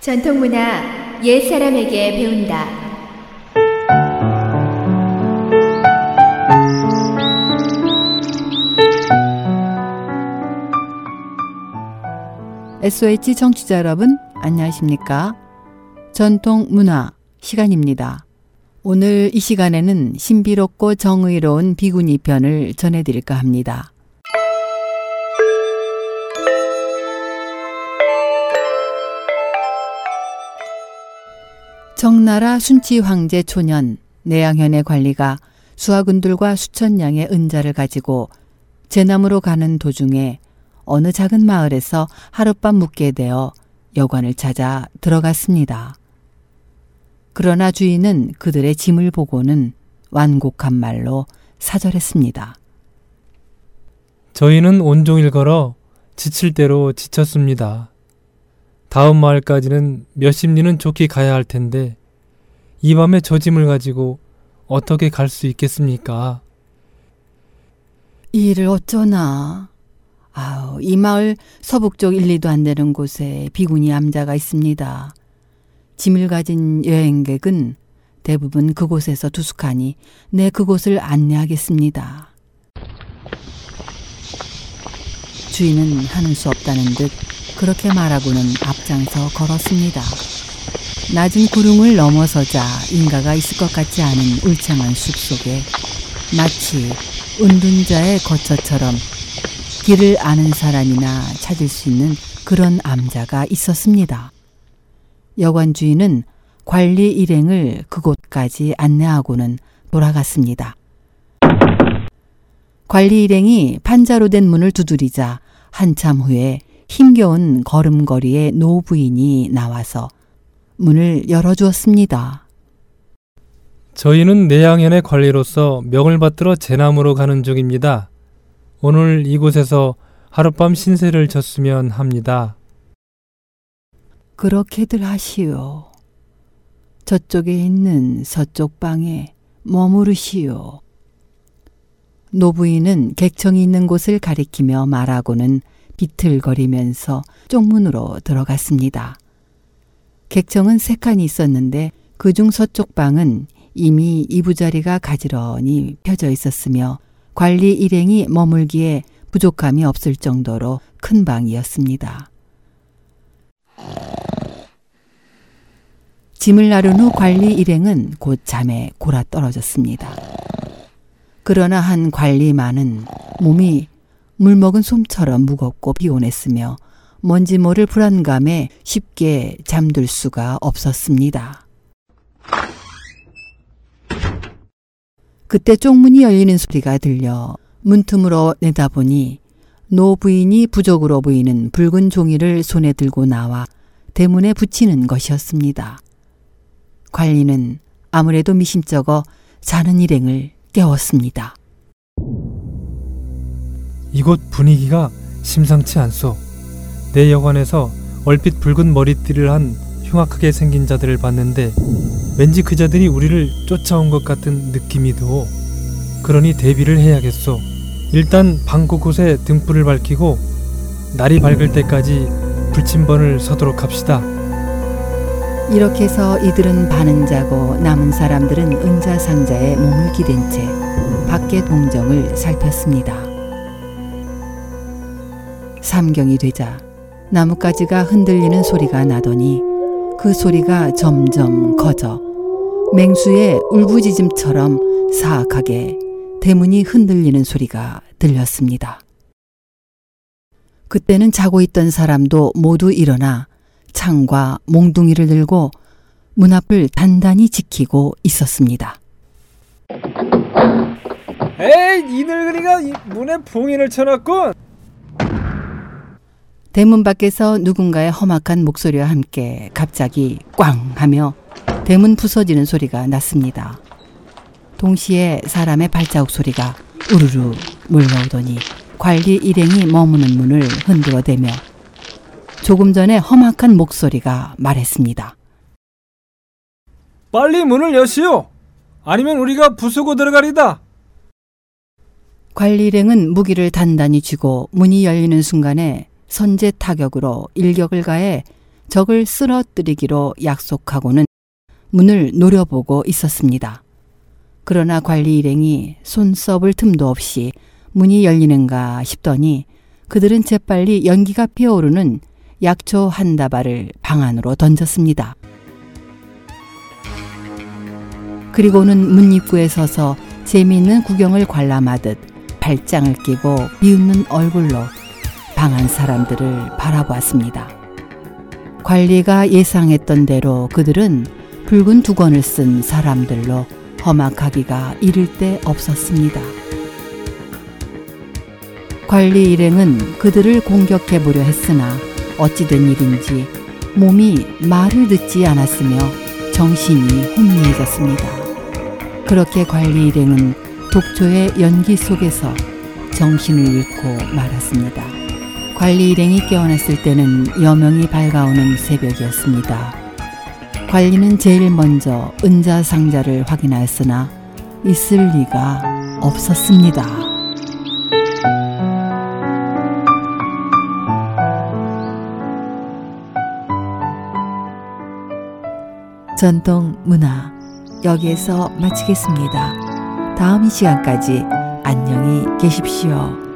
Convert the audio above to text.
전통문화 옛 사람에게 배운다. SOH 청취자 여러분, 안녕하십니까? 전통 문화 시간입니다. 오늘 이 시간에는 신비롭고 정의로운 비구니 편을 전해드릴까 합니다. 정나라 순치 황제 초년 내양현의 관리가 수하군들과 수천 량의 은자를 가지고 제남으로 가는 도중에 어느 작은 마을에서 하룻밤 묵게 되어 여관을 찾아 들어갔습니다. 그러나 주인은 그들의 짐을 보고는 완곡한 말로 사절했습니다. 저희는 온종일 걸어 지칠 대로 지쳤습니다. 다음 마을까지는 몇십 리는 좋게 가야 할 텐데 이 밤에 저 짐을 가지고 어떻게 갈 수 있겠습니까? 이 일을 어쩌나. 아우, 이 마을 서북쪽 1, 2도 안 되는 곳에 비구니 암자가 있습니다. 짐을 가진 여행객은 대부분 그곳에서 투숙하니 내 그곳을 안내하겠습니다. 주인은 하는 수 없다는 듯 그렇게 말하고는 앞장서 걸었습니다. 낮은 구름을 넘어서자 인가가 있을 것 같지 않은 울창한 숲 속에 마치 은둔자의 거처처럼 길을 아는 사람이나 찾을 수 있는 그런 암자가 있었습니다. 여관 주인은 관리 일행을 그곳까지 안내하고는 돌아갔습니다. 관리 일행이 판자로 된 문을 두드리자 한참 후에 힘겨운 걸음걸이의 노부인이 나와서 문을 열어주었습니다. 저희는 내양현의 관리로서 명을 받들어 제남으로 가는 중입니다. 오늘 이곳에서 하룻밤 신세를 졌으면 합니다. 그렇게들 하시오. 저쪽에 있는 서쪽 방에 머무르시오. 노부인은 객청이 있는 곳을 가리키며 말하고는 비틀거리면서 쪽문으로 들어갔습니다. 객청은 세 칸이 있었는데 그중 서쪽 방은 이미 이부자리가 가지런히 펴져 있었으며 관리 일행이 머물기에 부족함이 없을 정도로 큰 방이었습니다. 짐을 나른 후 관리 일행은 곧 잠에 골아 떨어졌습니다. 그러나 한 관리만은 몸이 물먹은 솜처럼 무겁고 피곤했으며 뭔지 모를 불안감에 쉽게 잠들 수가 없었습니다. 그때 쪽문이 열리는 소리가 들려 문틈으로 내다보니 노 부인이 부적으로 보이는 붉은 종이를 손에 들고 나와 대문에 붙이는 것이었습니다. 관리는 아무래도 미심쩍어 자는 일행을 깨웠습니다. 이곳 분위기가 심상치 않소. 내 여관에서 얼핏 붉은 머리띠를 한 흉악하게 생긴 자들을 봤는데 왠지 그 자들이 우리를 쫓아온 것 같은 느낌이 드오. 그러니 대비를 해야겠소. 일단 방 곳곳에 등불을 밝히고 날이 밝을 때까지 불침번을 서도록 합시다. 이렇게 해서 이들은 반은 자고 남은 사람들은 은자 상자에 몸을 기댄 채 밖의 동정을 살폈습니다. 삼경이 되자 나뭇가지가 흔들리는 소리가 나더니 그 소리가 점점 커져 맹수의 울부짖음처럼 사악하게 대문이 흔들리는 소리가 들렸습니다. 그때는 자고 있던 사람도 모두 일어나 창과 몽둥이를 들고 문 앞을 단단히 지키고 있었습니다. 에이, 이 늙은이가 이 문에 봉인을 쳐놨군. 대문 밖에서 누군가의 험악한 목소리와 함께 갑자기 꽝 하며 대문 부서지는 소리가 났습니다. 동시에 사람의 발자국 소리가 우르르 물러오더니 관리 일행이 머무는 문을 흔들어 대며 조금 전에 험악한 목소리가 말했습니다. 빨리 문을 여시오. 아니면 우리가 부수고 들어가리다. 관리 일행은 무기를 단단히 쥐고 문이 열리는 순간에 선제 타격으로 일격을 가해 적을 쓰러뜨리기로 약속하고는 문을 노려보고 있었습니다. 그러나 관리 일행이 손 써볼 틈도 없이 문이 열리는가 싶더니 그들은 재빨리 연기가 피어오르는 약초 한 다발을 방 안으로 던졌습니다. 그리고는 문 입구에 서서 재미있는 구경을 관람하듯 발장을 끼고 비웃는 얼굴로 방안 사람들을 바라보았습니다. 관리가 예상했던 대로 그들은 붉은 두건을 쓴 사람들로 험악하기가 이를 데 없었습니다. 관리 일행은 그들을 공격해 보려 했으나 어찌된 일인지 몸이 말을 듣지 않았으며 정신이 혼미해졌습니다. 그렇게 관리 일행은 독초의 연기 속에서 정신을 잃고 말았습니다. 관리 일행이 깨어났을 때는 여명이 밝아오는 새벽이었습니다. 관리는 제일 먼저 은자 상자를 확인하였으나 있을 리가 없었습니다. 전통 문화 여기에서 마치겠습니다. 다음 이 시간까지 안녕히 계십시오.